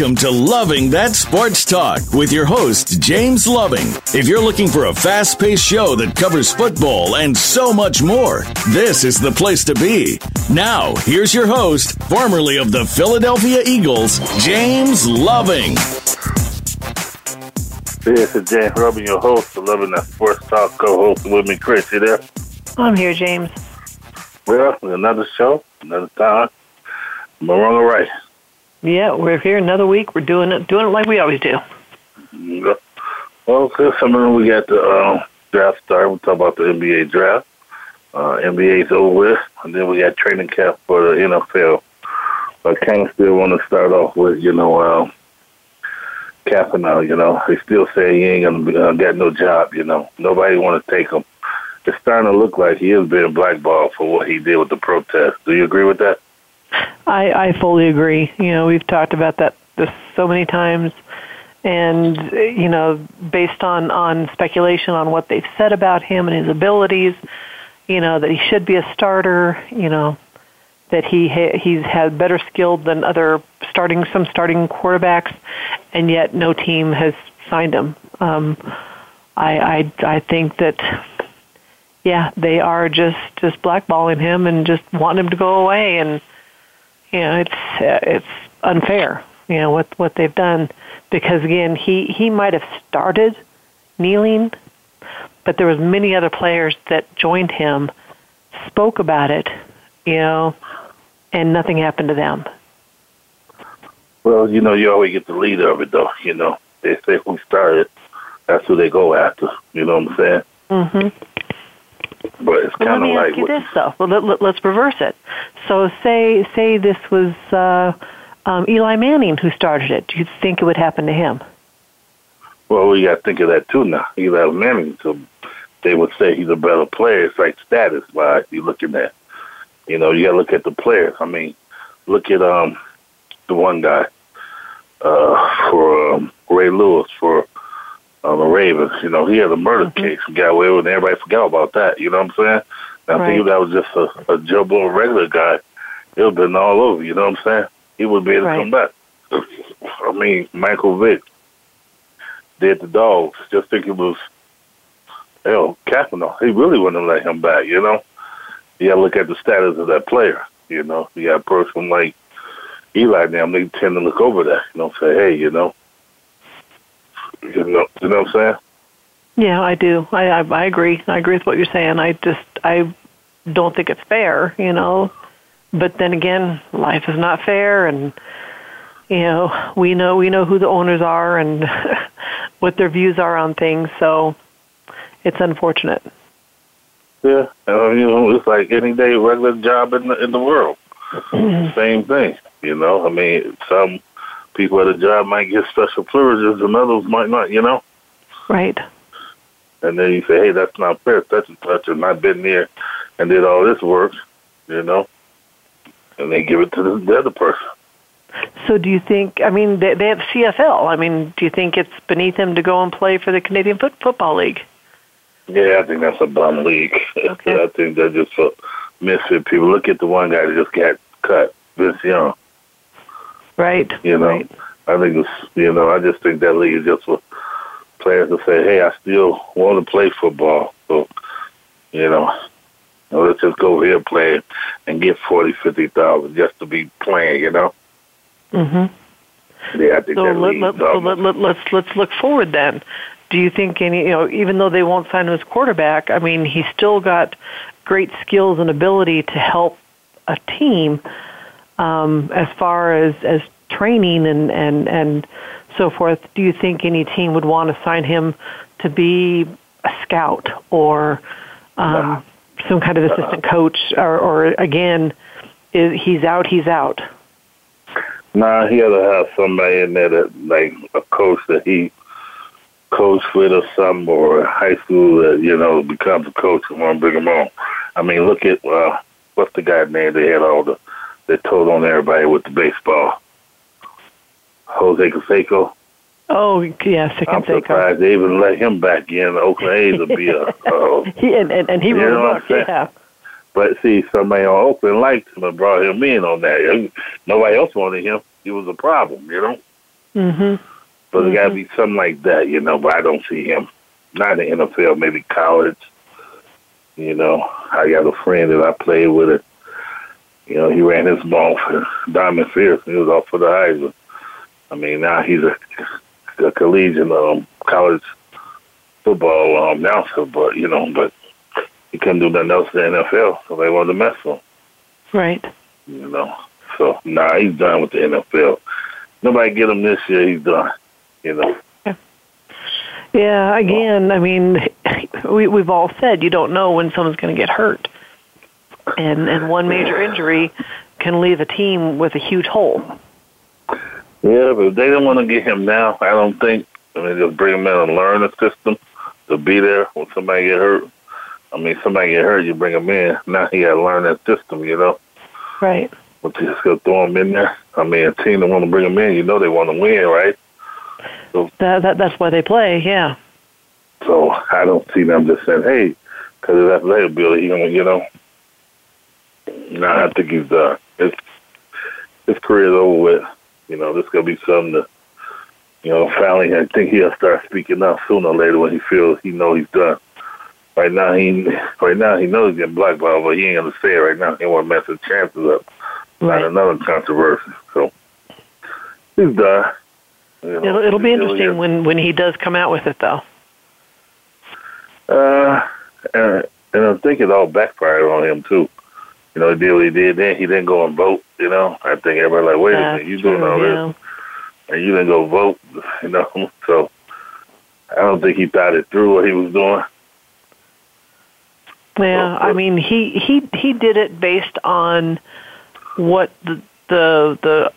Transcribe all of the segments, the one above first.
Welcome to Loving That Sports Talk with your host, James Loving. If you're looking for a fast paced show that covers football and so much more, this is the place to be. Now, here's your host, formerly of the Philadelphia Eagles, James Loving. This is James Loving, your host of Loving That Sports Talk, co host with me, Chris. You there? I'm here, James. Well, another show, another time. Am I wrong or right? Yeah, we're here another week. We're doing it, doing it like we always do. Well, I mean, we got the uh, draft started. We'll talk about the NBA draft. Uh, NBA's over with, and then we got training camp for the NFL. I kind of still want to start off with, you know, uh, Kaepernick. You know, they still say he ain't gonna uh, get no job. You know, nobody want to take him. It's starting to look like he is being blackballed for what he did with the protest. Do you agree with that? I, I fully agree. You know, we've talked about that this so many times, and you know, based on on speculation on what they've said about him and his abilities, you know, that he should be a starter. You know, that he ha- he's had better skill than other starting some starting quarterbacks, and yet no team has signed him. Um, I, I I think that yeah, they are just just blackballing him and just wanting him to go away and you know it's uh, it's unfair you know what what they've done. Because again he he might have started kneeling but there was many other players that joined him spoke about it you know and nothing happened to them. Well you know you always get the leader of it though you know. They say who started that's who they go after you know what i'm saying? Mhm but it's kind of like ask you this though. Well, let, us let, reverse it. So, say say this was uh, um, Eli Manning who started it. Do you think it would happen to him? Well, we got to think of that too now. Eli Manning, so they would say he's a better player. It's like status wise. You looking at, you know, you got to look at the players. I mean, look at um the one guy uh, for um, Ray Lewis for on the Ravens. You know, he had a murder mm-hmm. case and got away with it, everybody forgot about that. You know what I'm saying? I right. think if that was just a, a Joe Blow regular guy, it would have been all over. You know what I'm saying? He would be able right. to come back. I mean, Michael Vick did the dogs. Just think it was, hell, Kaepernick. He really wouldn't have let him back, you know? You got to look at the status of that player, you know? You got a person like Eli now, they tend to look over that, you know, say, hey, you know, you know, you know what I'm saying? Yeah, I do. I, I I agree. I agree with what you're saying. I just I don't think it's fair, you know. But then again, life is not fair, and you know we know we know who the owners are and what their views are on things. So it's unfortunate. Yeah, you know, it's like any day regular job in the in the world. Mm-hmm. Same thing, you know. I mean, some people at a job might get special privileges and others might not, you know? Right. And then you say, hey, that's not fair, such and such, and I've been there and did all this work, you know? And they give it to the, the other person. So do you think, I mean, they, they have CFL. I mean, do you think it's beneath them to go and play for the Canadian Foot- Football League? Yeah, I think that's a bum league. Okay. I think they're just for misfit people. Look at the one guy that just got cut, Vince Young. Right. You know, right. I think it's, you know, I just think that league is just for players to say, hey, I still want to play football. So, you know, let's just go over here and play and get forty, fifty thousand just to be playing, you know? Mm-hmm. Yeah, I think so that let, let, so let, let, let's let's look forward then. Do you think any you know even though they won't sign him as quarterback, I mean he's still got great skills and ability to help a team um, as far as as training and and and so forth, do you think any team would want to sign him to be a scout or um, some kind of assistant coach, or, or again, is, he's out, he's out? Nah, he had to have somebody in there that like a coach that he coached with or something, or high school that you know becomes a coach and want to bring him on. I mean, look at uh, what's the guy name? They had all the they told on everybody with the baseball. Jose Canseco. Oh yes, Canseco. I'm surprised they even let him back in. The Oakland A's to be a. Uh, he, and, and, and he wrote a book. Yeah. But see, somebody on Oakland liked him and brought him in on that. Nobody else wanted him. He was a problem, you know. Mm-hmm. But mm-hmm. it got to be something like that, you know. But I don't see him. Not in the NFL, maybe college. You know, I got a friend that I played with. It. You know, he ran his ball for Diamond Fierce. He was off for the Heisman. I mean, now he's a, a collegiate um, college football um, announcer, but you know, but he couldn't do nothing else in the NFL, so they wanted to mess with him. Right. You know, so nah, he's done with the NFL. Nobody get him this year. He's done. You know. Yeah. Again, I mean, we we've all said you don't know when someone's going to get hurt, and and one major injury can leave a team with a huge hole. Yeah, but they don't want to get him now. I don't think. I mean, just bring him in and learn the system to be there when somebody get hurt. I mean, somebody get hurt, you bring him in. Now he got to learn that system, you know. Right. But you just to throw him in there. I mean, a team that want to bring him in, you know, they want to win, right? So that, that that's why they play, yeah. So I don't see them just saying, "Hey," because of that later ability, you know. No, I think he's done. His his career's over with. You know, this gonna be something to, you know, finally. I think he'll start speaking up sooner or later when he feels he know he's done. Right now, he right now he knows he's getting blackballed, but he ain't gonna say it right now. He want to mess his chances up. Right. Not another controversy. So he's done. You know, it'll it'll be interesting when when he does come out with it, though. Uh, and, and I think it all backfired on him too. You know, he did what he did. Then he didn't go and vote. You know, I think everybody like, wait That's a minute, you doing all yeah. this, and you didn't go vote. You know, so I don't think he thought it through what he was doing. Yeah, I mean, he he he did it based on what the the the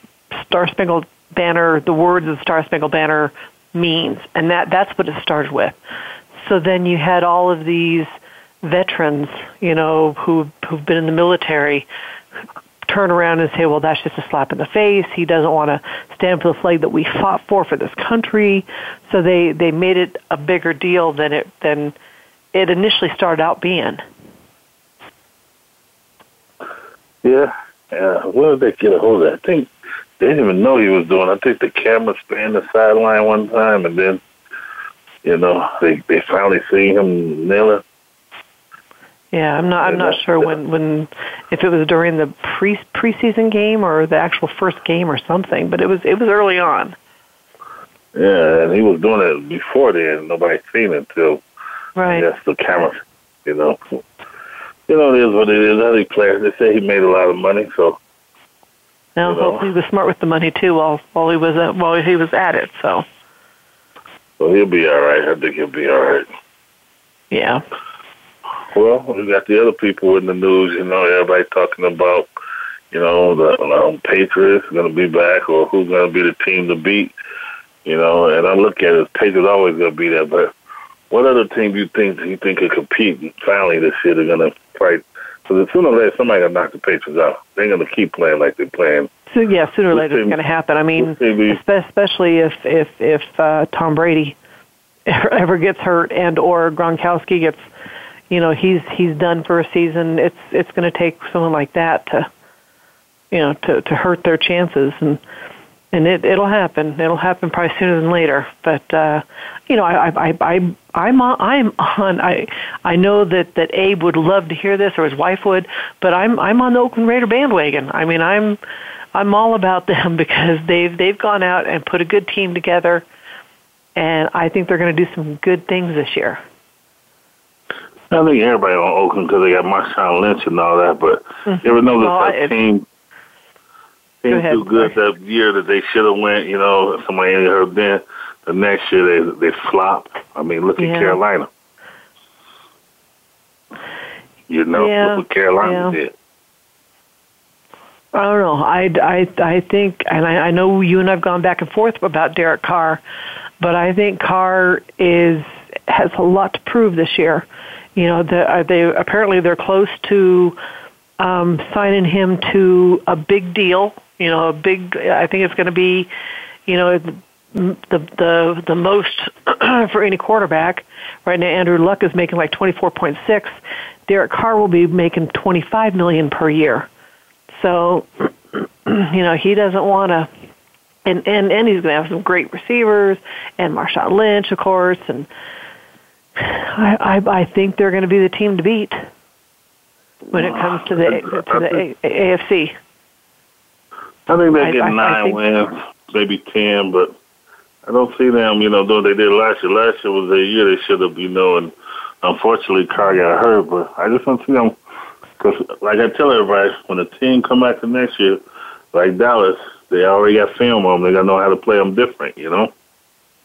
Star Spangled Banner, the words of the Star Spangled Banner means, and that that's what it started with. So then you had all of these veterans, you know, who who've been in the military, turn around and say, "Well, that's just a slap in the face. He doesn't want to stand for the flag that we fought for for this country." So they they made it a bigger deal than it than it initially started out being. Yeah, yeah. What did they get a hold of? That? I think they didn't even know he was doing. I think the camera spanned the sideline one time, and then you know they they finally see him kneeling. Yeah, I'm not. I'm not sure when when if it was during the pre preseason game or the actual first game or something, but it was it was early on. Yeah, and he was doing it before then. Nobody seen it until right. Yes, the camera. You know, you know it is what it is. Other players, they say he made a lot of money, so. Now, you know. hopefully, he was smart with the money too while while he was at, while he was at it. So. Well, he'll be all right. I think he'll be all right. Yeah. Well, we got the other people in the news. You know, everybody talking about, you know, the um, Patriots going to be back or who's going to be the team to beat. You know, and I look at it, Patriots always going to be there. But what other team do you think you think could compete? Finally, this year they're going to fight. Because sooner or later, somebody going to knock the Patriots out. They're going to keep playing like they're playing. So yeah, sooner or later it's going to happen. I mean, especially if if if uh, Tom Brady ever gets hurt and or Gronkowski gets you know he's he's done for a season. It's it's going to take someone like that to you know to to hurt their chances. And and it it'll happen. It'll happen probably sooner than later. But uh you know i i i i'm on i'm on i i know that that abe would love to hear this or his wife would but i'm i'm on the oakland raider bandwagon. I mean i'm i'm all about them because they've they've gone out and put a good team together. And i think they're going to do some good things this year I think everybody on Oakland because they got Marshawn Lynch and all that. But mm-hmm. you ever notice well, that team team go do good that year that they should have went? You know, somebody heard then. The next year they they flop. I mean, look yeah. at Carolina. You know, yeah. look what Carolina yeah. did. I don't know. I, I, I think, and I, I know you and I've gone back and forth about Derek Carr, but I think Carr is has a lot to prove this year. You know, the, uh, they apparently they're close to um, signing him to a big deal. You know, a big. I think it's going to be, you know, the the the most for any quarterback right now. Andrew Luck is making like twenty four point six. Derek Carr will be making twenty five million per year. So, you know, he doesn't want to and and and he's going to have some great receivers and Marshawn Lynch, of course, and I I, I think they're going to be the team to beat when it comes to the to the AFC. I think they get I, nine I think, wins, maybe ten, but I don't see them. You know, though they did last year. Last year was a year they should have, you know, and unfortunately Carr got hurt. But I just don't see them because, like I tell everybody, when the team come back to next year, like Dallas, they already got film on them. They got to know how to play them different, you know.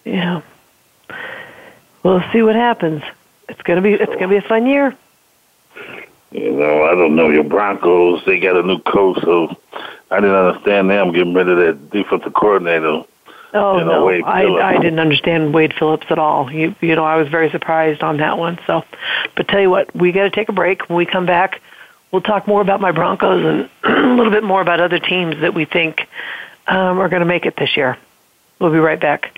Yeah. We'll see what happens. It's gonna be it's gonna be a fun year. You know, I don't know your Broncos. They got a new coach, so I didn't understand them getting rid of that defensive coordinator. Oh you know, no, I I didn't understand Wade Phillips at all. You you know, I was very surprised on that one. So, but tell you what, we got to take a break. When we come back, we'll talk more about my Broncos and a little bit more about other teams that we think um, are going to make it this year. We'll be right back.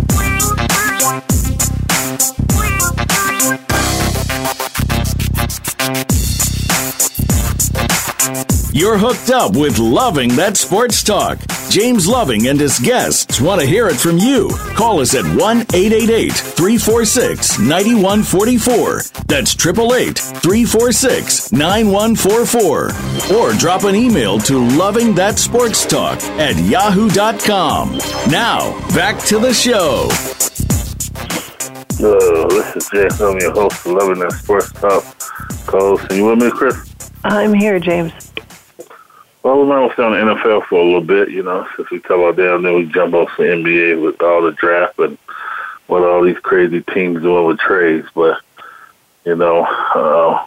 You're hooked up with Loving That Sports Talk. James Loving and his guests want to hear it from you. Call us at 1 888 346 9144. That's 888 346 9144. Or drop an email to Loving That Sports Talk at yahoo.com. Now, back to the show. Uh, this is James. I'm your host of Loving That Sports Talk. Cole, are you with me, Chris? I'm here, James. Well, we're stay on the NFL for a little bit, you know, since we talk about and then we jump off the NBA with all the draft and what all these crazy teams doing with trades. But, you know, uh,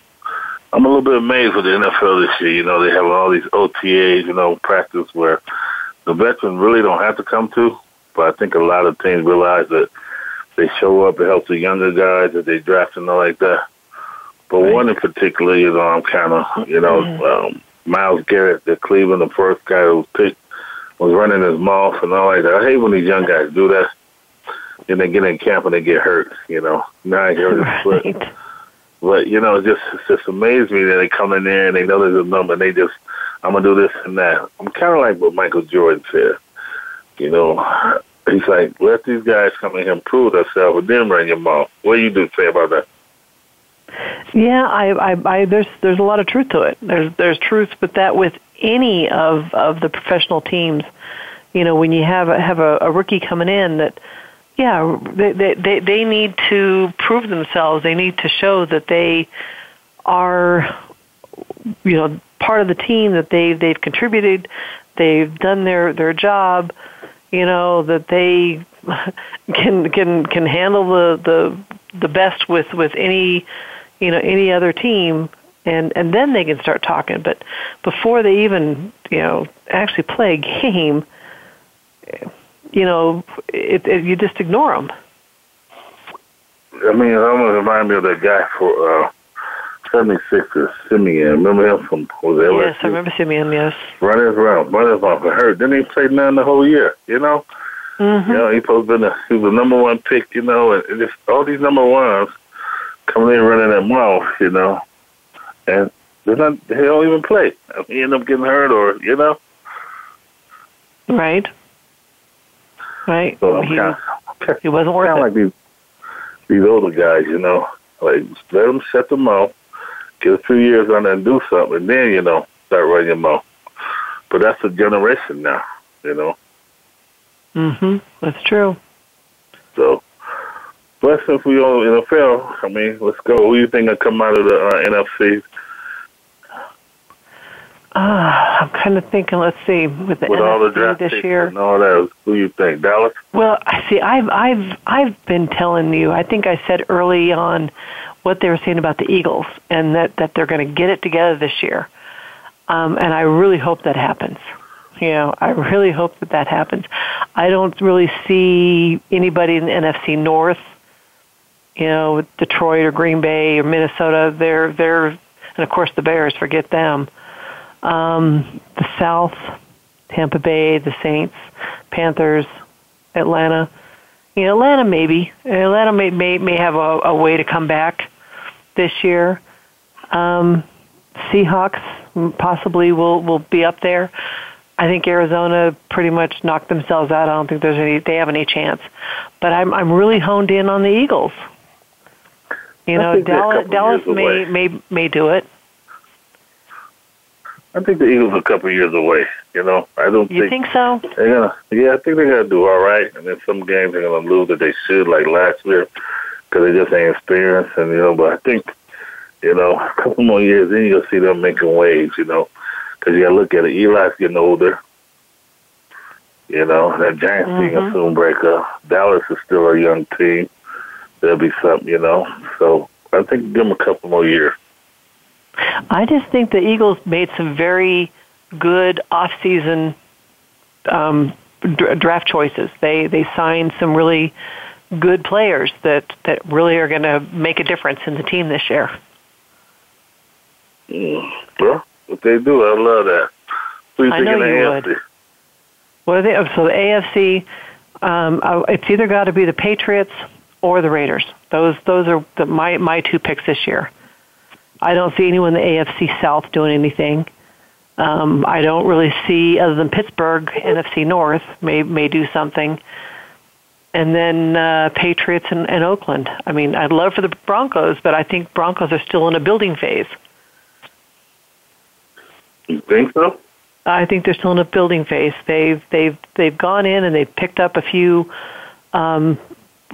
I'm a little bit amazed with the NFL this year. You know, they have all these OTAs, you know, practice where the veterans really don't have to come to. But I think a lot of teams realize that they show up, it helps the younger guys that they draft and all like that. But right. one in particular, you know, I'm kind of, you know, mm-hmm. um, Myles Garrett, the Cleveland, the first guy who was picked, was running his mouth and all like that. I hate when these young guys do that. Then they get in camp and they get hurt, you know. Now I hear. But, you know, it just it just amazes me that they come in there and they know there's a number and they just, I'm going to do this and that. I'm kind of like what Michael Jordan said. You know, he's like, let these guys come in here and prove themselves and then run your mouth. What do you do say about that? Yeah, I, I, I, there's there's a lot of truth to it. There's there's truth but that with any of of the professional teams. You know, when you have a, have a, a rookie coming in that, yeah, they, they they they need to prove themselves. They need to show that they are, you know, part of the team. That they they've contributed, they've done their their job. You know that they can can can handle the the the best with with any you know any other team and and then they can start talking but before they even you know actually play a game you know it, it, you just ignore them i mean it almost reminds me of that guy for uh 76ers, Simmons. Remember him from was it Yes, I remember Simmons. Yes. Running around, running around for hurt. Didn't he play none the whole year? You know. Mm-hmm. You know, he supposed to been a, he was the number one pick. You know, and and just all these number ones coming in running that mouth. You know, and they're not. They don't even play. I mean, he end up getting hurt, or you know. Right. Right. So he, kind of he wasn't worth it. like these these older guys. You know, like let them shut them mouth, get a few years on and do something, and then you know start running your mouth. But that's a generation now. You know. hmm That's true. But since we on NFL, I mean, let's go. Who do you think will come out of the uh, NFC Uh, I'm kind of thinking. Let's see with the with all the NFC draft this year. and all that? Who you think? Dallas? Well, I see. I've I've I've been telling you. I think I said early on what they were saying about the Eagles and that that they're going to get it together this year. Um, and I really hope that happens. You know, I really hope that that happens. I don't really see anybody in the NFC North. You know, Detroit or Green Bay or Minnesota. They're they're and of course the Bears. Forget them. Um, the South, Tampa Bay, the Saints, Panthers, Atlanta. You know, Atlanta maybe. Atlanta may may may have a, a way to come back this year. Um, Seahawks possibly will will be up there. I think Arizona pretty much knocked themselves out. I don't think there's any they have any chance. But I'm I'm really honed in on the Eagles. You know, think Dallas Dallas may may may do it. I think the Eagles are a couple years away. You know, I don't You think so? they're gonna. Yeah, I think they're gonna do all right. And then some games they're gonna lose that they should, like last year, because they just ain't experienced. And you know, but I think, you know, a couple more years, then you'll see them making waves. You know, because you gotta look at it. Eli's getting older. You know, that Giants team mm-hmm. will soon break up. Dallas is still a young team. There'll be something, you know. So I think give them a couple more years. I just think the Eagles made some very good off-season um, dra- draft choices. They they signed some really good players that that really are going to make a difference in the team this year. Mm. Well, if they do, I love that. Who you I know you AFC? would. What are they? oh, So the AFC, um, uh, it's either got to be the Patriots or the Raiders. Those those are the, my my two picks this year. I don't see anyone in the AFC South doing anything. Um, I don't really see other than Pittsburgh, NFC North may may do something, and then uh, Patriots and, and Oakland. I mean, I'd love for the Broncos, but I think Broncos are still in a building phase. You think so? I think they're still in a building phase. They've they've they've gone in and they've picked up a few um,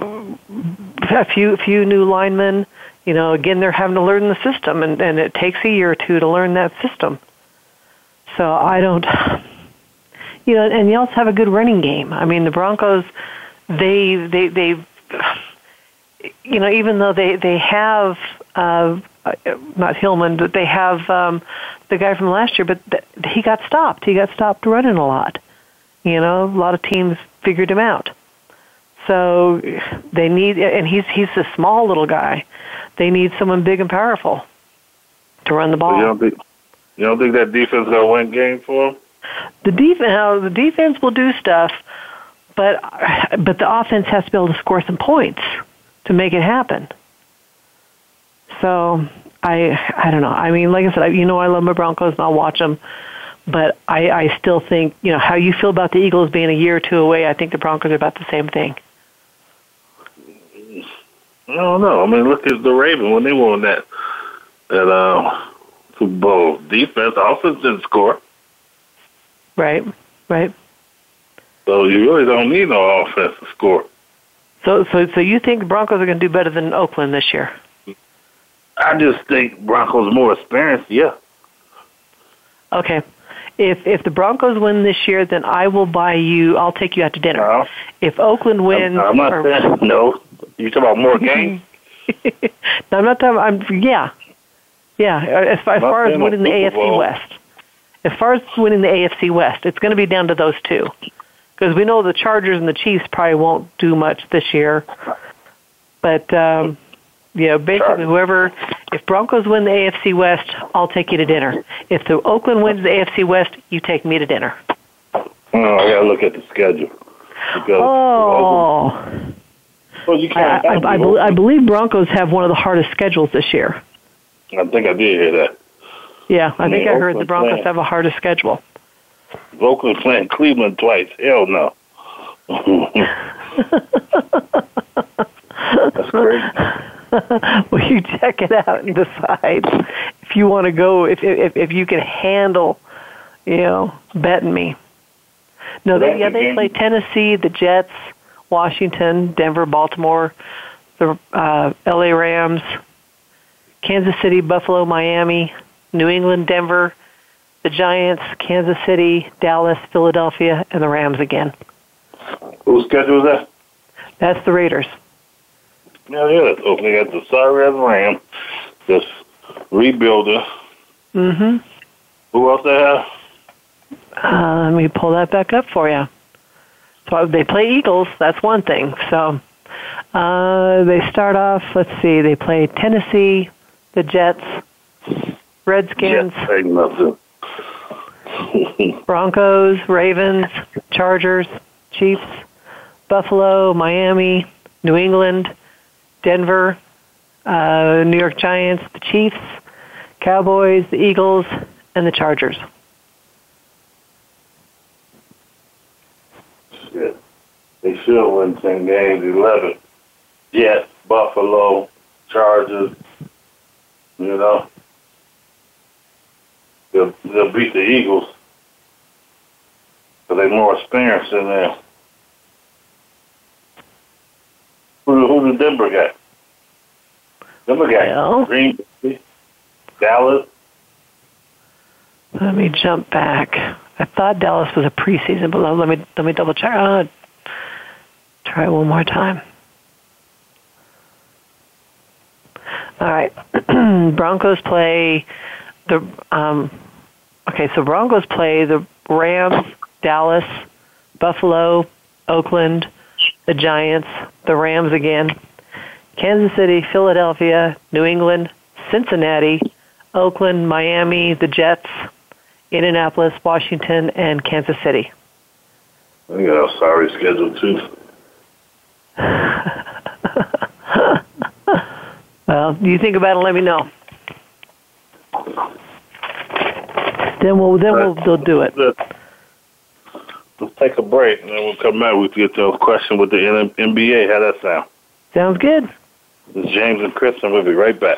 a few few new linemen. You know, again, they're having to learn the system, and, and it takes a year or two to learn that system. So I don't, you know, and you also have a good running game. I mean, the Broncos, they they they, you know, even though they they have uh, not Hillman, but they have um, the guy from last year, but th- he got stopped. He got stopped running a lot. You know, a lot of teams figured him out. So they need, and he's he's a small little guy. They need someone big and powerful to run the So ball. you don't think you don't think that defense gonna win games for them? The defense, the defense will do stuff, but but the offense has to be able to score some points to make it happen. So I I don't know. I mean, like I said, I- you know, I love my Broncos and I'll watch them, but I I still think you know how you feel about the Eagles being a year or two away. I think the Broncos are about the same thing. I don't know. I mean, look at the Ravens when they won that that uh, Super Bowl. Defense, offense didn't score, Right, right. so you really don't need no offense to score. So so so you think the Broncos are going to do better than Oakland this year? I just think Broncos more experienced. Yeah, Okay. If if the Broncos win this year, then I will buy you. I'll take you out to dinner. No. If Oakland wins, I'm, I'm not or- saying no. You talking about more games? no, I'm not talking. I'm yeah, yeah. As far, as, far as winning the AFC Bowl. West, as far as winning the AFC West, it's going to be down to those two, because we know the Chargers and the Chiefs probably won't do much this year. But um, you know, basically, whoever If Broncos win the AFC West, I'll take you to dinner. If the Oakland wins the AFC West, you take me to dinner. Oh, I gotta look at the schedule. Because Oh, well, you I, can't. I, I, bel- I believe Broncos have one of the hardest schedules this year. I think I did hear that. Yeah, I think Yeah, I heard the Broncos playing. have a harder schedule. Oakland playing Cleveland twice. Hell no. That's crazy. well, you check it out and decide if you want to go. If if if you can handle, you know, betting me. No, they, yeah, they play Tennessee, the Jets, Washington, Denver, Baltimore, the uh, L.A. Rams, Kansas City, Buffalo, Miami, New England, Denver, the Giants, Kansas City, Dallas, Philadelphia, and the Rams again. Whose schedule is that? That's the Raiders. Yeah, yeah. That's Oakland got the sorry as Ram, this rebuilder. Mm-hmm. Who else they have? Uh, let me pull that back up for you. So they play Eagles. That's one thing. So uh, they start off. Let's see. They play Tennessee, the Jets, Redskins, Jets. Broncos, Ravens, Chargers, Chiefs, Buffalo, Miami, New England, Denver, uh, New York Giants, the Chiefs, Cowboys, the Eagles, and the Chargers. Shit. They should win 10 games, 11. Jets, Buffalo, Chargers, you know. They'll, they'll beat the Eagles. But they're more experienced than them. Who, who the Denver got? Denver got Well. Green Bay, Dallas. Let me jump back. I thought Dallas was a preseason, but let me let me double check. Uh, try one more time. All right, Broncos play the. Um, okay, so Broncos play the Rams, Dallas, Buffalo, Oakland, the Giants, the Rams again, Kansas City, Philadelphia, New England, Cincinnati, Oakland, Miami, the Jets, Indianapolis, Washington, and Kansas City. I got a sorry schedule, too. Well, you think about it. Let me know. Then we'll then we'll, we'll do it. Let's take a break, and then we'll come back. We'll get to a question with the NBA. How that sound? Sounds good. This is James and Chris, and we'll be right back.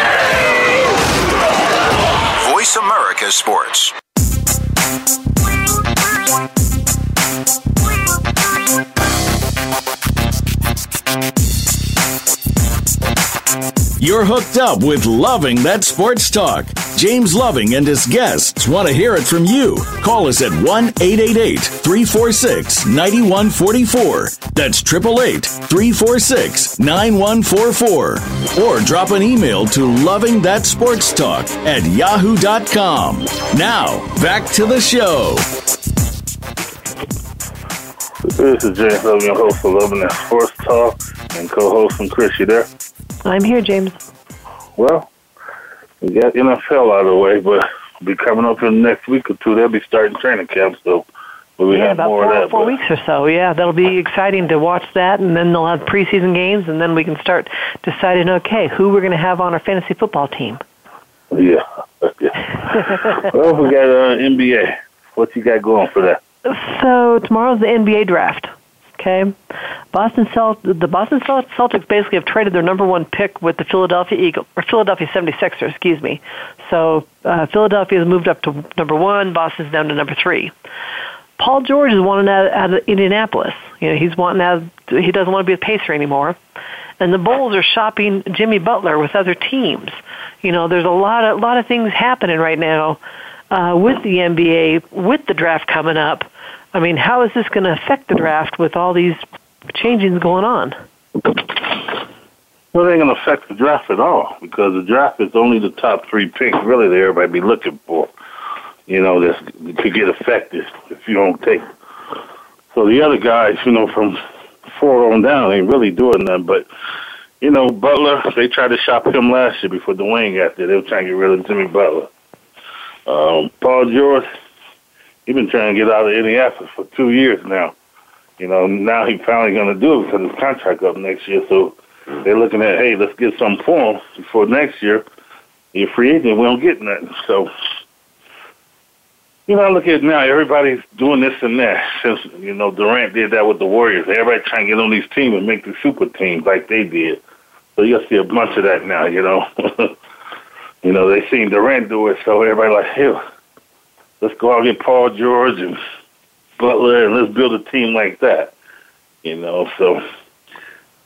America Sports. You're hooked up with Loving That Sports Talk. James Loving and his guests want to hear it from you. Call us at 1 888 346 9144. That's 888 346 9144. Or drop an email to Loving That Sports Talk at yahoo.com. Now, back to the show. This is James Loving, your host for Loving That Sports Talk, and co-host from Chris. You there? I'm here, James. Well, we got NFL out of the way, but we'll be coming up in the next week or two. They'll be starting training camp, so we'll yeah, have about more four, of that. four but- weeks or so. Yeah, that'll be exciting to watch that, and then they'll have preseason games, and then we can start deciding, okay, who we're going to have on our fantasy football team. Yeah. well, we got uh, NBA. What you got going for that? So tomorrow's the NBA draft. Okay, Boston Celt- the Boston Celt- Celtics basically have traded their number one pick with the Philadelphia Eagle or Philadelphia 76ers, excuse me. So uh, Philadelphia has moved up to number one. Boston's down to number three. Paul George is wanting out, out of Indianapolis. You know, he's wanting out. He doesn't want to be a Pacer anymore. And the Bulls are shopping Jimmy Butler with other teams. You know, there's a lot of lot of things happening right now uh, with the NBA, with the draft coming up. I mean, how is this going to affect the draft with all these changings going on? Well, it ain't going to affect the draft at all because the draft is only the top three picks really that everybody be looking for. You know, that could get affected if you don't take. So the other guys, you know, from four on down, ain't really doing nothing. But you know, Butler, they tried to shop him last year before Dwyane got there. They were trying to get rid of Jimmy Butler. Um, Paul George, he been trying to get out of Indianapolis for two years now. You know, now he finally going to do it because his contract up next year. So they're looking at, hey, let's get something for him before next year. You're free agent, we don't get nothing. So, you know, I look at now, everybody's doing this and that. Since, you know, Durant did that with the Warriors. Everybody trying to get on these teams and make the super teams like they did. So you'll see a bunch of that now, you know. you know, they seen Durant do it, so everybody like, hey, let's go out and get Paul George and Butler and let's build a team like that. You know, so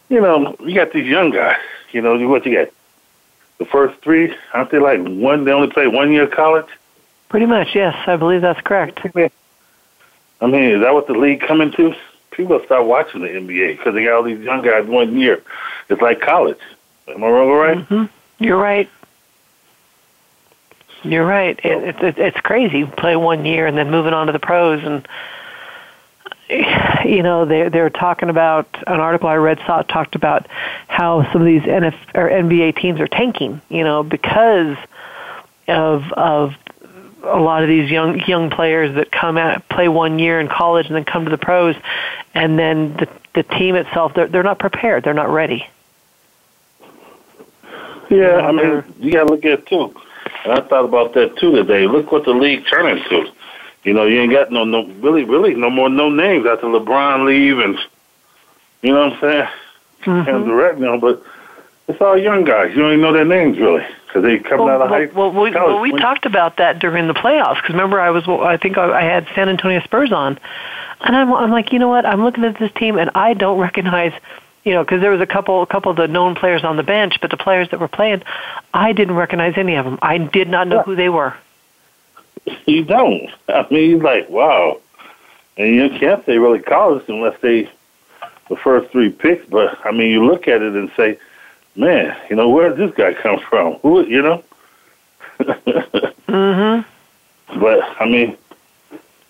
you know, you got these young guys. You know, what you got? The first three, aren't they like one? They only play one year of college. Pretty much, yes. I believe that's correct. I mean, is that what the league coming to? People start watching the NBA because they got all these young guys one year. It's like college. Am I wrong or right? Mm-hmm. You're right. You're right. It, it, it's crazy. Play one year and then moving on to the pros, and you know they they're talking about an article I read saw talked about how some of these NF or NBA teams are tanking. You know because of of a lot of these young young players that come out play one year in college and then come to the pros, and then the the team itself they're they're not prepared. They're not ready. Yeah, I mean, you got to look at it too. And I thought about that too today. Look what the league turned into. You know, you ain't got no, no really, really no more no names after LeBron leave, and you know what I'm saying? Mm-hmm. And direct now, but it's all young guys. You don't even know their names really because they coming well, out of high well, well, we, well, we talked about that during the playoffs because remember I was I think I, I had San Antonio Spurs on, and I'm I'm like you know what I'm looking at this team and I don't recognize you know because there was a couple a couple of the known players on the bench but the players that were playing I didn't recognize any of them I did not know who they were. You don't. I mean, you're like, wow. And you can't say really college unless they the first three picks. But I mean, you look at it and say, man, you know, where did this guy come from? Who, you know? mm-hmm. But I mean,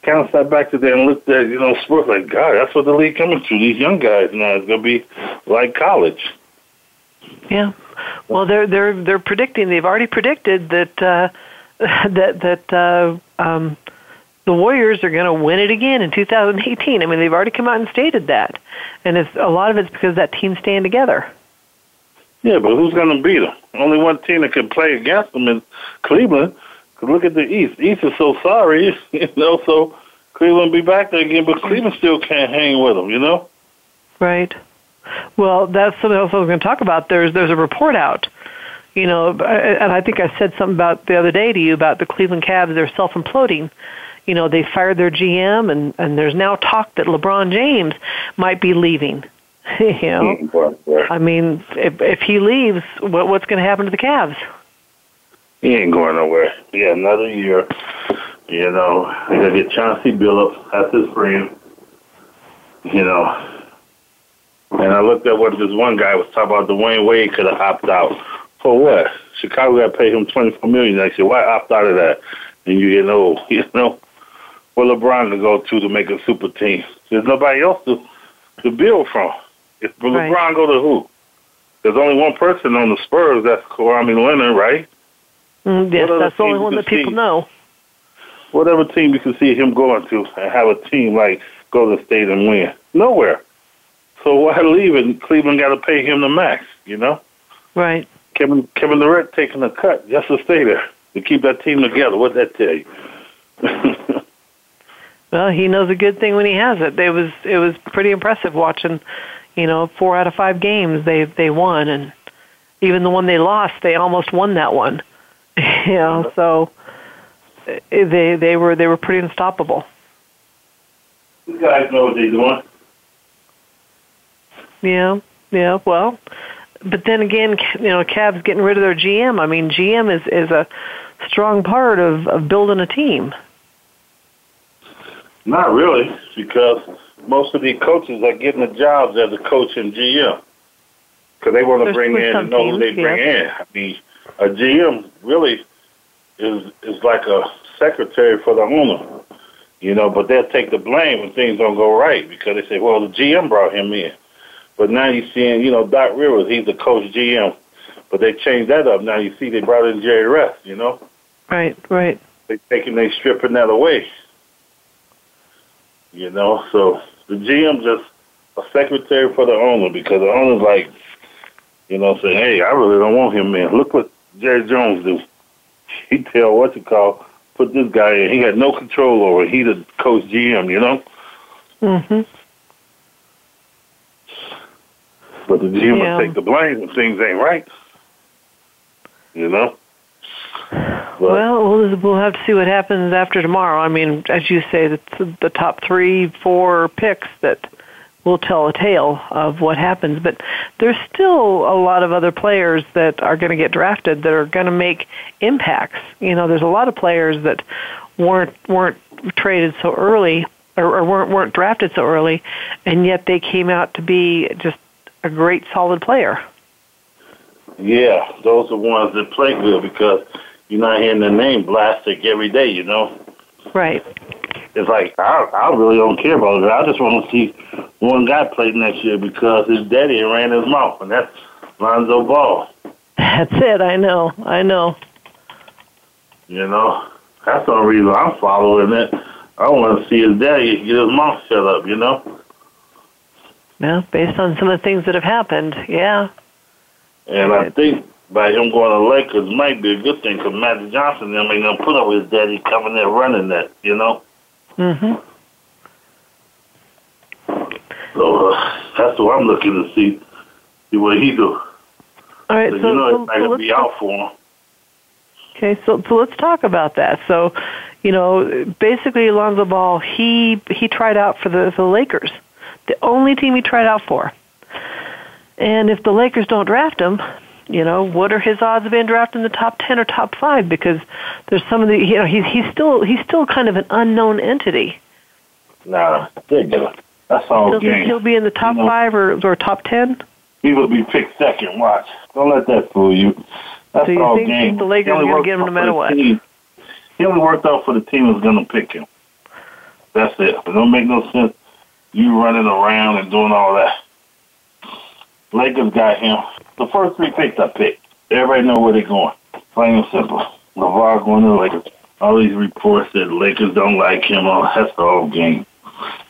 kind of sat back to there and looked at you know sports like God. That's what the league coming to. These young guys now is gonna be like college. Yeah. Well, they're they're they're predicting. They've already predicted that uh, that that uh, um, the Warriors are going to win it again in 2018. I mean, they've already come out and stated that, and it's a lot of it's because that team's staying together. Yeah, but who's going to beat them? Only one team that can play against them is Cleveland. Cause look at the East. East is so sorry, you know. So Cleveland be back there again, but Cleveland still can't hang with them, you know. Right. Well, that's something else I was going to talk about. There's there's a report out, you know, and I think I said something about the other day to you about the Cleveland Cavs. They're self imploding. You know, they fired their GM, and and there's now talk that LeBron James might be leaving. you know, mm, I mean, if if he leaves, what what's going to happen to the Cavs? He ain't going nowhere. Yeah, another year. You know, they gotta get Chauncey Billups. That's his friend. You know, and I looked at what this one guy was talking about. Dwyane Wade could have opted out for what? Chicago got to pay him twenty four million next year. Why opt out of that? And you get old. You know, where LeBron to go to to make a super team? There's nobody else to to build from. If LeBron right. go to who? There's only one person on the Spurs. That's Kawhi Leonard, right? Mm, yes, that's the only one that people see, know. Whatever team you can see him going to and have a team like go to the state and win. Nowhere. So why leave it? Cleveland got to pay him the max, you know? Right. Kevin Kevin Durant taking a cut just to stay there to keep that team together. What'd that tell you? well, he knows a good thing when he has it. It was it was pretty impressive watching, you know, four out of five games they they won, and even the one they lost, they almost won that one. you know, so eh, they they were they were pretty unstoppable. These guys know what they're doing. Yeah, yeah. Well, but then again, you know, Cavs getting rid of their GM. I mean, GM is is a strong part of of building a team. Not really, because most of the coaches are getting the jobs as a coach and GM because they want to bring in and know who they bring yeah. in. I mean, a GM really is is like a secretary for the owner, you know. But they'll take the blame when things don't go right because they say, "Well, the GM brought him in." But now you're seeing, you know, Doc Rivers, he's the coach GM. But they changed that up. Now you see they brought in Jerry West, you know? Right, right. They taking they stripping that away. You know, so the GM just a secretary for the owner because the owner's like, you know, saying, Hey, I really don't want him man. Look what Jerry Jones do. He tell what you call put this guy in. He had no control over it. He the coach GM, you know? Mhm. But the GM yeah. will take the blame when things ain't right. You know? But, well, we'll we'll have to see what happens after tomorrow. I mean, as you say, the, the top three, four picks that will tell a tale of what happens. But there's still a lot of other players that are going to get drafted that are going to make impacts. You know, there's a lot of players that weren't weren't traded so early or, or weren't weren't drafted so early, and yet they came out to be just a great solid player. Yeah, those are ones that play good because you're not hearing their name blasted every day, you know? Right. It's like, I, I really don't care about it. I just want to see one guy play next year because his daddy ran his mouth, and that's Lonzo Ball. That's it, I know, I know. You know, that's the only reason I'm following it. I want to see his daddy get his mouth shut up, you know? Yeah, based on some of the things that have happened, yeah. And I think by him going to Lakers might be a good thing because Magic Johnson, I mean, gonna put up with his daddy coming there running that, you know. Mhm. So uh, that's what I'm looking to see, see what he do. All right, so, so you know so, it's not gonna be out for him. Okay, so so let's talk about that. So, you know, basically, Alonzo Ball he he tried out for the for the Lakers the only team he tried out for. And if the Lakers don't draft him, you know, what are his odds of being drafted in the top ten or top five? Because there's some of the, you know, he's he's still he's still kind of an unknown entity. Nah, that's all he'll, game. He'll be in the top you know, five or or top ten. He will be picked second. Watch, don't let that fool you. That's so you all think, game. think the Lakers are going to get him no matter what? Team. He only worked out for the team that's going to pick him. That's it. It don't make no sense you running around and doing all that. Lakers got him. The first three picks I picked. Everybody know where they're going. Plain and simple. LaVar going to the Lakers. All these reports that Lakers don't like him. Oh, that's the whole game.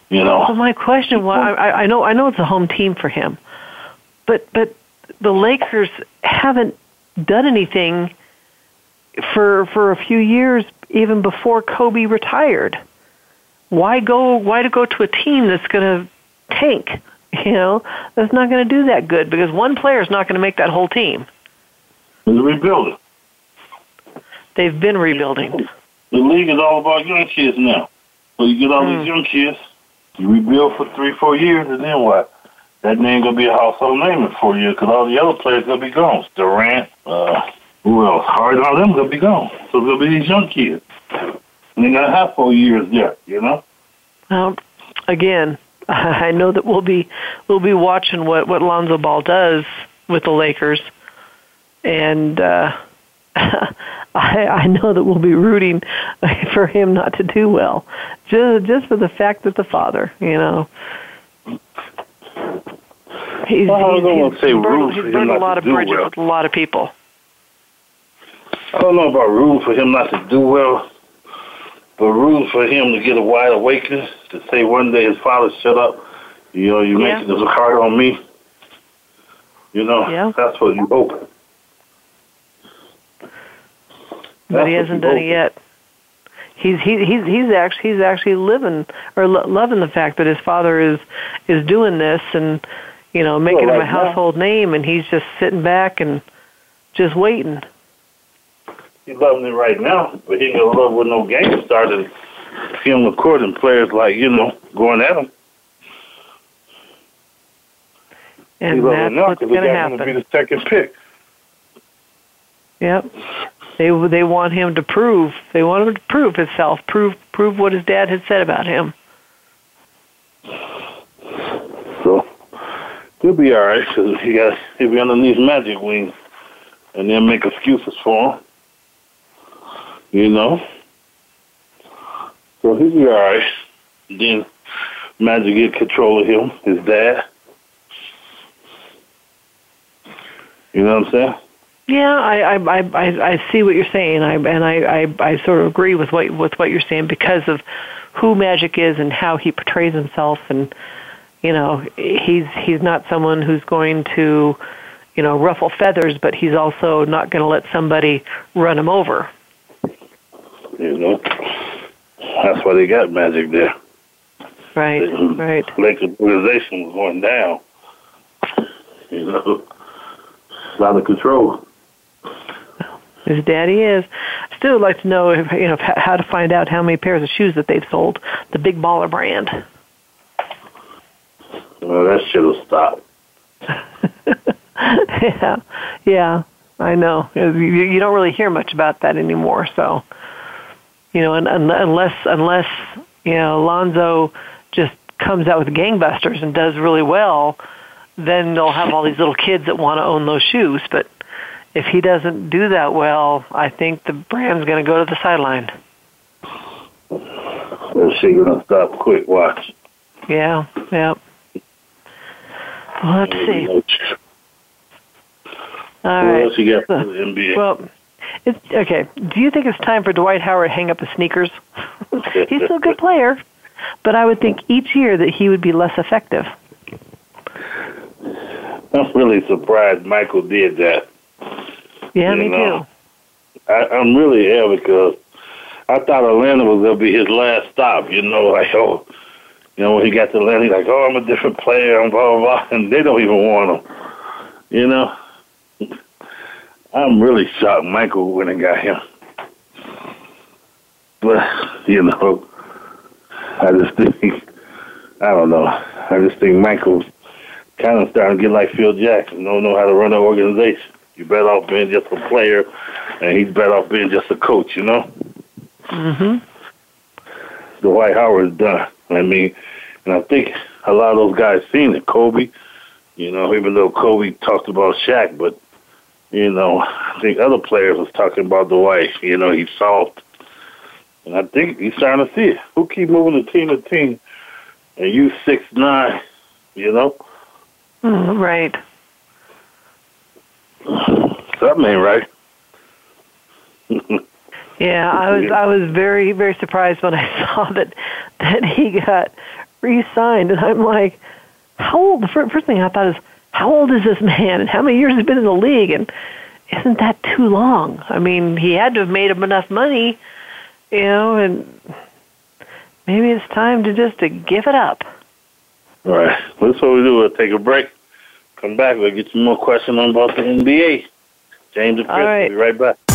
You know. So my question was, I, I know, I know it's a home team for him, but but the Lakers haven't done anything for for a few years, even before Kobe retired why go why to go to a team that's going to tank you know that's not going to do that good because one player is not going to make that whole team it's rebuilding they've been rebuilding the league is all about young kids now so you get all mm. these young kids you rebuild for three four years and then what that name gonna be a household name in four years because all the other players gonna be gone. Durant, uh, who else? Harden, all them gonna be gone. So it's gonna be these young kids. And they're gonna have four years there, you know. Well, again, I know that we'll be we'll be watching what what Lonzo Ball does with the Lakers, and uh, I, I know that we'll be rooting for him not to do well, just just for the fact that the father, you know. He's, Well, he's, he's say burned, he's burned a lot of bridges well. with a lot of people. I don't know about rules for him not to do well, but rules for him to get a wide awakening to say one day his father shut up. You know, you Yeah. making this hard on me. You know, Yeah. that's what you hope. but That's he hasn't done it yet. He's he, he's he's actually he's actually living or lo- loving the fact that his father is is doing this and you know making Well, him a right now- household name, and he's just sitting back and just waiting. He's loving it right now, but he ain't gonna love with no game started. Him recording players like you know going at him. And loving that's now what's going to to be the second pick. Yep. They they want him to prove. They want him to prove himself. Prove prove what his dad had said about him. So he'll be all right because he got he'll be underneath magic wings, and they'll make excuses for him. You know. So he'll be all right. Then Magic get control of him, his dad. You know what I'm saying? Yeah, I I I I I see what you're saying. I and I I I sort of agree with what with what you're saying because of who Magic is and how he portrays himself and you know, he's he's not someone who's going to you know, ruffle feathers, but he's also not going to let somebody run him over. You know. That's why they got Magic there. Right, right. Lakers organization was going down. You know. A lot of control. His daddy is. Still would like to know, if, you know, how to find out how many pairs of shoes that they've sold. The Big Baller brand. Well, that should have stopped. yeah, yeah, I know. You, you don't really hear much about that anymore. So, you know, and, and, unless unless you know Lonzo just comes out with gangbusters and does really well, then they'll have all these little kids that want to own those shoes. But if he doesn't do that well, I think the brand's going to go to the sideline. That shit gonna stop quick. Watch. Yeah, yeah. We'll have to see. All What right. else you got for the NBA? Well, it's okay. Do you think it's time for Dwight Howard to hang up his sneakers? He's still a good player, but I would think each year that he would be less effective. I'm really surprised Michael did that. Yeah, You me know. too. I, I'm really am because I thought Atlanta was gonna be his last stop. You know, like oh, you know when he got to Atlanta, he's like, oh, I'm a different player, and blah blah blah, and they don't even want him. You know, I'm really shocked Michael went and got him. But you know, I just think I don't know. I just think Michael's kind of starting to get like Phil Jackson. Don't know how to run an organization. You better off being just a player, and he's better off being just a coach. You know, Mm-hmm. Dwight Howard's done. I mean, and I think a lot of those guys seen it. Kobe, you know, even though Kobe talked about Shaq, but you know, I think other players was talking about Dwight. You know, he's soft, and I think he's starting to see it. Who keep moving the team to team, and you six nine, you know, Mm, right. something ain't right. Yeah, I was I was very very surprised when I saw that that he got re-signed, and I'm like, how old? The first thing I thought is, how old is this man, and how many years has he been in the league, and isn't that too long? I mean, he had to have made him enough money, you know, and maybe it's time to just to give it up. All right, Well, that's what we do. We'll take a break. Come back. We'll get you more questions on about the NBA. James and Chris All right. will be right back.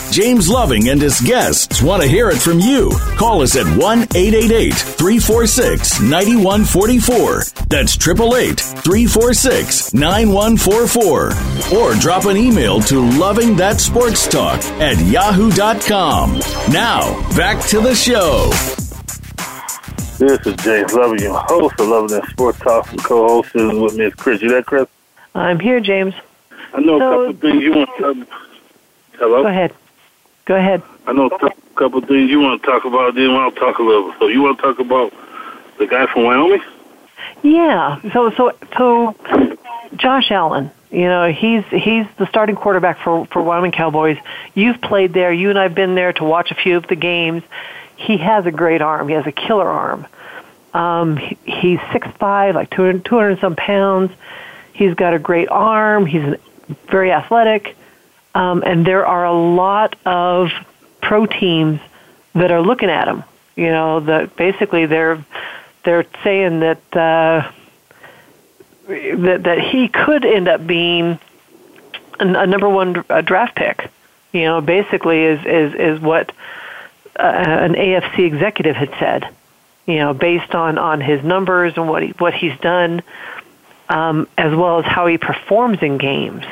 James Loving and his guests want to hear it from you. Call us at 1 888 346 9144. That's 888 346 9144. Or drop an email to Loving That Sports Talk at yahoo.com. Now, back to the show. This is James Loving, your host of Loving That Sports Talk, and co-host is with me is Chris. You there, Chris? I'm here, James. I know So- a couple of things you want to. Hello. Go ahead. Go ahead. I know a couple of things you want to talk about. Then I'll talk a little. So you want to talk about the guy from Wyoming? Yeah. So so so Josh Allen, you know, he's he's the starting quarterback for for Wyoming Cowboys. You've played there. You and I've been there to watch a few of the games. He has a great arm. He has a killer arm. Um, he, he's six five, like 200, 200 some pounds. He's got a great arm. He's very athletic. Um, and there are a lot of pro teams that are looking at him. You know, that basically they're they're saying that uh, that that he could end up being a, number one draft pick. You know, basically is is is what uh, an AFC executive had said. You know, based on on his numbers and what he, what he's done, um, as well as how he performs in games.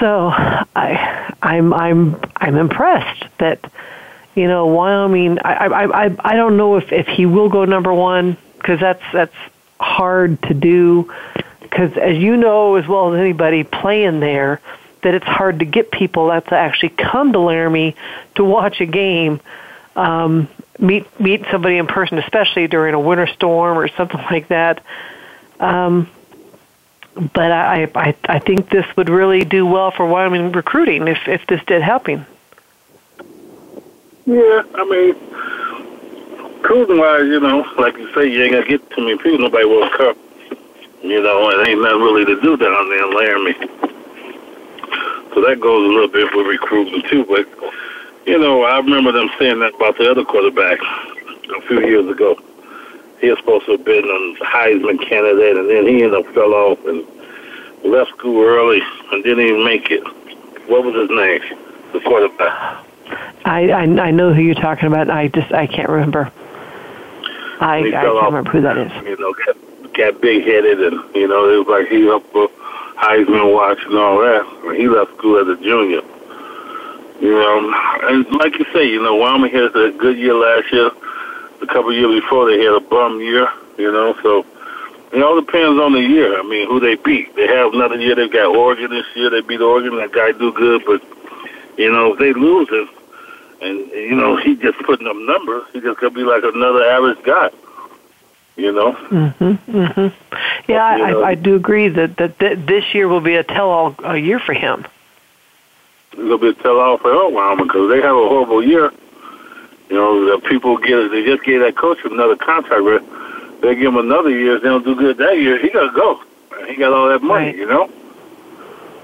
So I I'm I'm I'm impressed that you know Wyoming. I I I I don't know if if he will go number one because that's that's hard to do because as you know as well as anybody playing there that it's hard to get people that to actually come to Laramie to watch a game um meet meet somebody in person especially during a winter storm or something like that um but I, I I think this would really do well for Wyoming recruiting if if this did helping. Yeah, I mean, cruising wise, you know, like you say, you ain't gonna get too many people. Nobody will come. You know, and ain't nothing really to do down there in Laramie. So that goes a little bit with recruiting too. But you know, I remember them saying that about the other quarterback a few years ago. He was supposed to have been a Heisman candidate, and then he ended up fell off and left school early and didn't even make it. What was his name? The quarterback. I I, I know who you're talking about. I just I can't remember. I I can't off. remember who that is. You know, got, got big headed, and you know, it was like he up for Heisman watch and all that. And he left school as a junior. You know, and like you say, you know, Wyoming had a good year last year. A couple of years before, they had a bum year. You know, so it all depends on the year. I mean, who they beat. They have another year. They got Oregon this year. They beat Oregon. That guy do good, but you know, if they lose it, and you know, he just putting up numbers. He just gonna be like another average guy. You know. Mhm. Mhm. Yeah, I, You know- I I do agree that that th- this year will be a tell-all uh, year for him. Gonna be a tell-all for Wyoming because they have a horrible year. You know, the people get they just gave that coach another contract. But they give him another year. If they don't do good that year, he gotta go. He got all that money. Right. You know.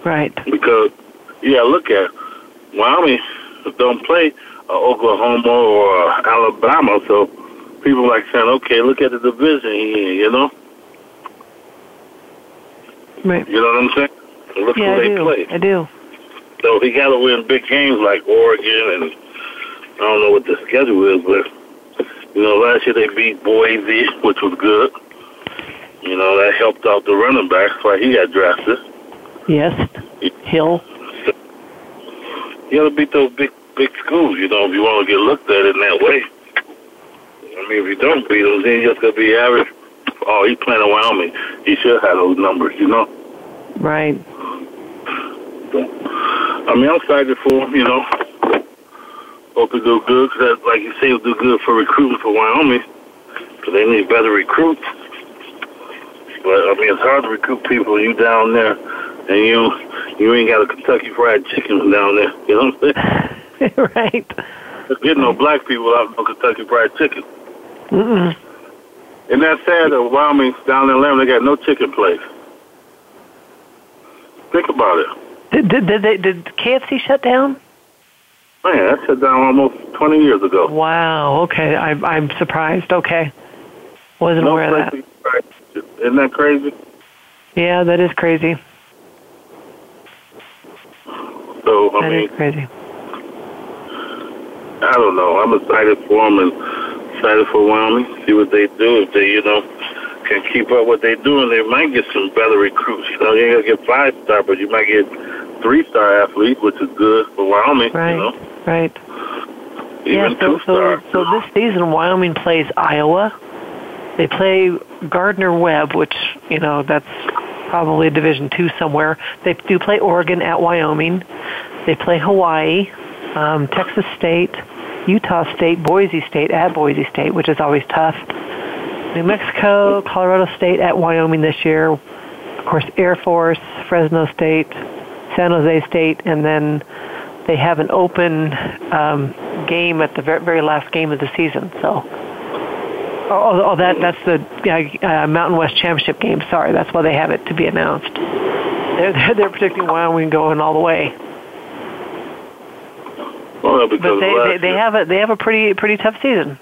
Right. Because yeah, look at Wyoming don't play uh, Oklahoma or uh, Alabama, so people like saying, okay, look at the division here, you know. Right. You know what I'm saying? Look yeah, who I they do. play. I do. So he got to win big games like Oregon, and I don't know what the schedule is, but you know, last year they beat Boise, which was good. You know, that helped out the running back. That's why he got drafted. Yes. Hill. You got to beat those big big schools, you know, if you want to get looked at in that way. I mean, if you don't beat them, then you're just to be average. Oh, he's playing in Wyoming. He should have those numbers, you know. Right. I mean, I'm excited for him, you know. Hope he do good, because like you say, he'll do good for recruiting for Wyoming, because they need better recruits. But, I mean, it's hard to recruit people when you down there, and you you ain't got a Kentucky Fried Chicken down there. You know what I'm saying? right. There's getting no black people out no Kentucky Fried Chicken. Mm-mm. And that's sad that Wyoming down in Lamb, they got no chicken place. Think about it. Did did did, they, did KFC shut down? Oh, Man, that shut down almost 20 years ago. Wow. Okay, I, I'm surprised. Okay, wasn't no aware of that. Isn't that crazy? Yeah, that is crazy. So I that mean, is crazy. I don't know. I'm excited for them and excited for Wyoming. See what they do. If they, you know, can keep up what they're doing, they might get some better recruits. You know, you ain't gonna get five star, but you might get three star athletes, which is good for Wyoming. Right. You know? Right. Even yeah. So so so this season, Wyoming plays Iowa. They play Gardner Webb, which you know that's probably a Division two somewhere. They do play Oregon at Wyoming. They play Hawaii, um, Texas State, Utah State, Boise State at Boise State, which is always tough. New Mexico, Colorado State at Wyoming this year. Of course, Air Force, Fresno State, San Jose State, and then they have an open um, game at the very, very last game of the season. So, oh, oh that that's the uh, Mountain West Championship game. Sorry, that's why they have it to be announced. They're they're, they're predicting Wyoming going all the way. Well, but they, they they have a they have a pretty pretty tough season.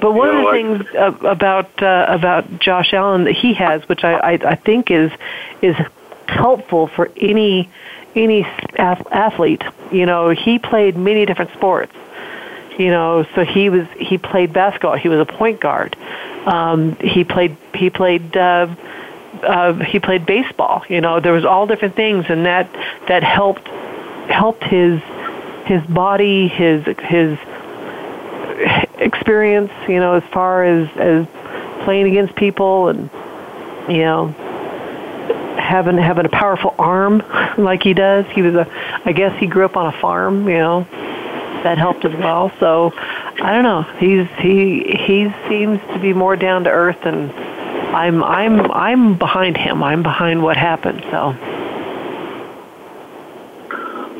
But one you know, of the things about uh, about Josh Allen that he has, which I, I, I think is is helpful for any any athlete. You know, he played many different sports. You know, so he was he played basketball. He was a point guard. Um, he played he played uh, uh, he played baseball. You know, there was all different things, and that that helped helped his his body, his his experience, you know, as far as as playing against people and you know having having a powerful arm like he does. He was a I guess he grew up on a farm, you know. That helped as well. So I don't know. He's he he seems to be more down to earth and I'm I'm I'm behind him. I'm behind what happened. So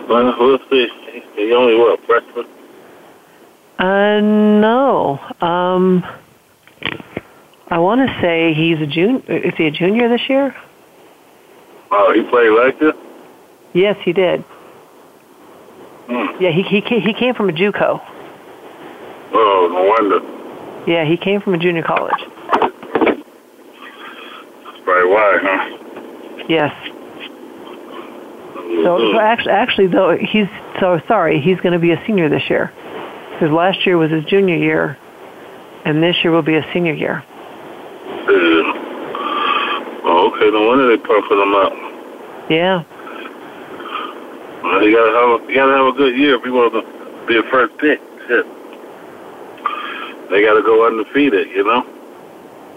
well, we'll see. He only what freshman? Uh, no. Um, I want to say he's a junior. Is he a junior this year? Oh, he played like this. Yes, he did. Hmm. Yeah, he he he came from a JUCO. Oh, no wonder. Yeah, he came from a junior college. That's probably why, huh? Yes. So, so actually, actually, though, he's so sorry. He's going to be a senior this year because last year was his junior year, and this year will be a senior year. Yeah. Okay. No wonder they pumping him up. Yeah. Well, you gotta have a, you gotta have a good year if you want to be a first pick. Shit. They gotta go undefeated, you know.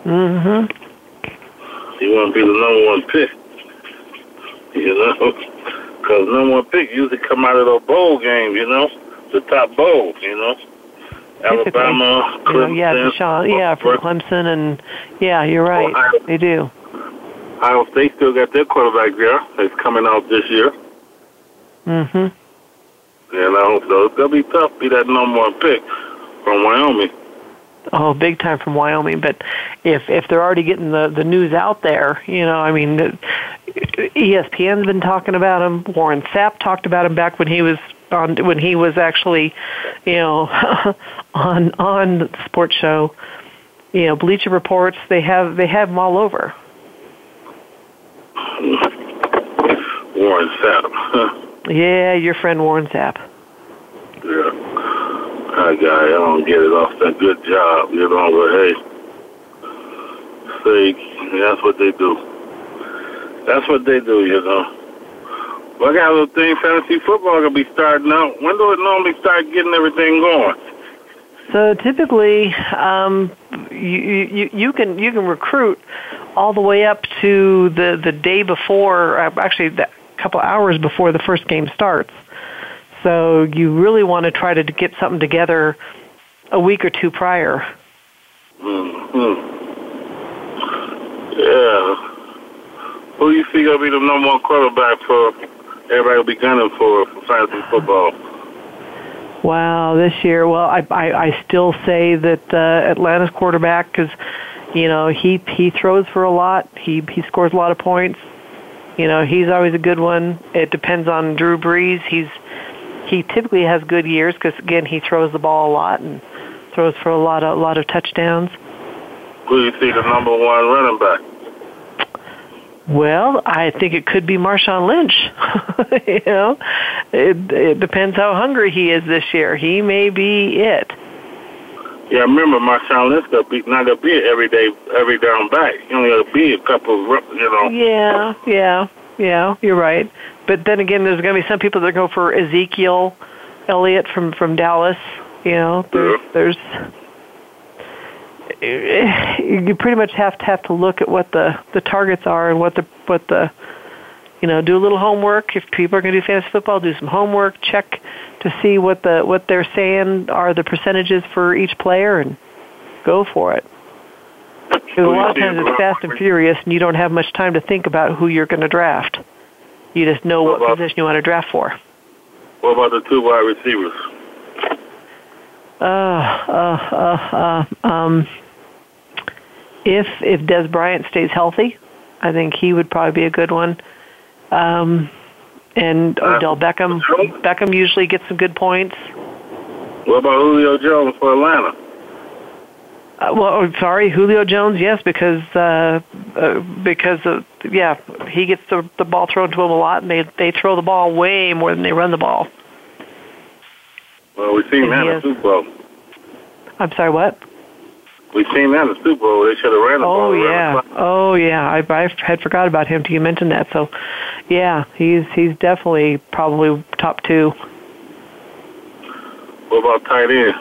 Mm-hmm. You want to be the number one pick, you know, because number one pick usually come out of the bowl game, you know, the top bowl, you know. Alabama, you know, Clemson, yeah, Deshaun, yeah, from Clemson, and yeah, you're right, Ohio. they do. Ohio State still got their quarterback there. It's coming out this year. Mm-hmm. And I hope so. It's gonna be tough to be that number one pick from Wyoming. Oh, big time from Wyoming. But if if they're already getting the the news out there, you know, I mean, ESPN's been talking about him. Warren Sapp talked about him back when he was on when he was actually, you know, on on the sports show. You know, Bleacher Reports. They have they have him all over. Warren Sapp. yeah, your friend Warren Sapp. Yeah. That guy, I don't get it off that good job, you know, but hey, say, that's what they do. That's what they do, you know. Well, I got a little thing, fantasy football gonna be starting out. When do it normally start getting everything going? So typically, um, you, you you can you can recruit all the way up to the the day before, uh, actually, a couple hours before the first game starts. So you really want to try to get something together a week or two prior. hmm Yeah. Who you think will be the number one quarterback for everybody will be gunning for for fantasy football? Wow, this year, well, I I, I still say that uh, Atlanta's quarterback because you know he he throws for a lot. He he scores a lot of points. You know he's always a good one. It depends on Drew Brees. He's he typically has good years because again he throws the ball a lot and throws for a lot of a lot of touchdowns. Who do you see the number one running back? Well, I think it could be Marshawn Lynch. you know, it, it depends how hungry he is this year. He may be it. Yeah, I remember Marshawn Lynch gonna be not gonna be an everyday every down back. He only gonna be a couple, of, you know. Yeah, yeah, yeah. You're right. But then again, there's going to be some people that go for Ezekiel Elliott from from Dallas. You know, there's, there's eh, you pretty much have to have to look at what the the targets are and what the what the you know do a little homework. If people are going to do fantasy football, do some homework. Check to see what the what they're saying are the percentages for each player and go for it. Because a lot of times it's fast and furious, and you don't have much time to think about who you're going to draft. You just know what, what position you want to draft for. What about the two wide receivers? Uh, uh, uh, uh, um, if if Dez Bryant stays healthy, I think he would probably be a good one. Um, and Odell Beckham. Beckham usually gets some good points. What about Julio Jones for Atlanta? Uh, well, sorry, Julio Jones. Yes, because uh, uh, because of, yeah, he gets the, the ball thrown to him a lot, and they they throw the ball way more than they run the ball. Well, we've seen that in the Super Bowl. I'm sorry, what? We've seen that in the Super Bowl. They should have ran the oh, ball. Oh yeah, oh yeah. I I had forgot about him till you mentioned that. So, yeah, he's he's definitely probably top two. What about tight end?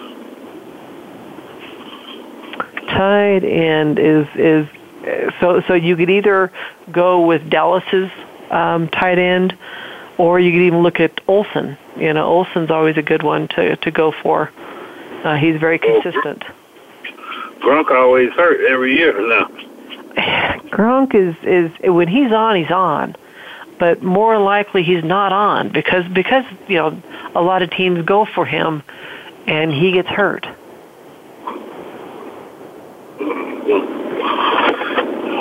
Tight end is is so so you could either go with Dallas's um, tight end, or you could even look at Olsen. You know, Olsen's always a good one to to go for. Uh, he's very consistent. Gronk always hurt every year now. Gronk is is when he's on, he's on, but more likely he's not on because because you know a lot of teams go for him, and he gets hurt.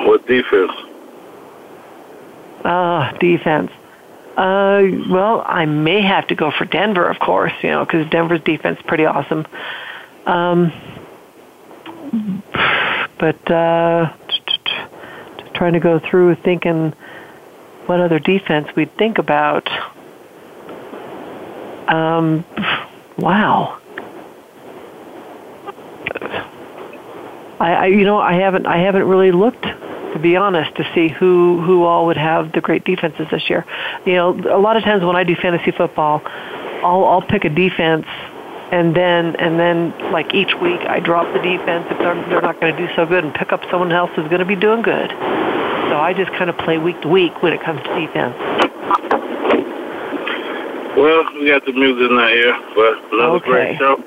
What defense? Ah, uh, defense. Uh, well, I may have to go for Denver, of course, you know, because Denver's defense is pretty awesome. Um, but uh, trying to go through thinking what other defense we'd think about. Um, wow. I, I, you know, I haven't, I haven't really looked to be honest, to see who who all would have the great defenses this year. You know, a lot of times when I do fantasy football, I'll I'll pick a defense, and then and then like each week I drop the defense if they're they're not going to do so good and pick up someone else who's going to be doing good. So I just kind of play week to week when it comes to defense. Well, we got the music in here, but another okay. great show.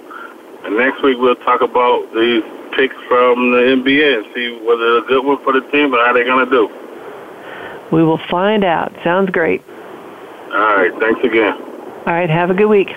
And next week we'll talk about these picks from the NBA and see whether they're a good one for the team or how they're going to do. We will find out. Sounds great. All right. Thanks again. All right. Have a good week.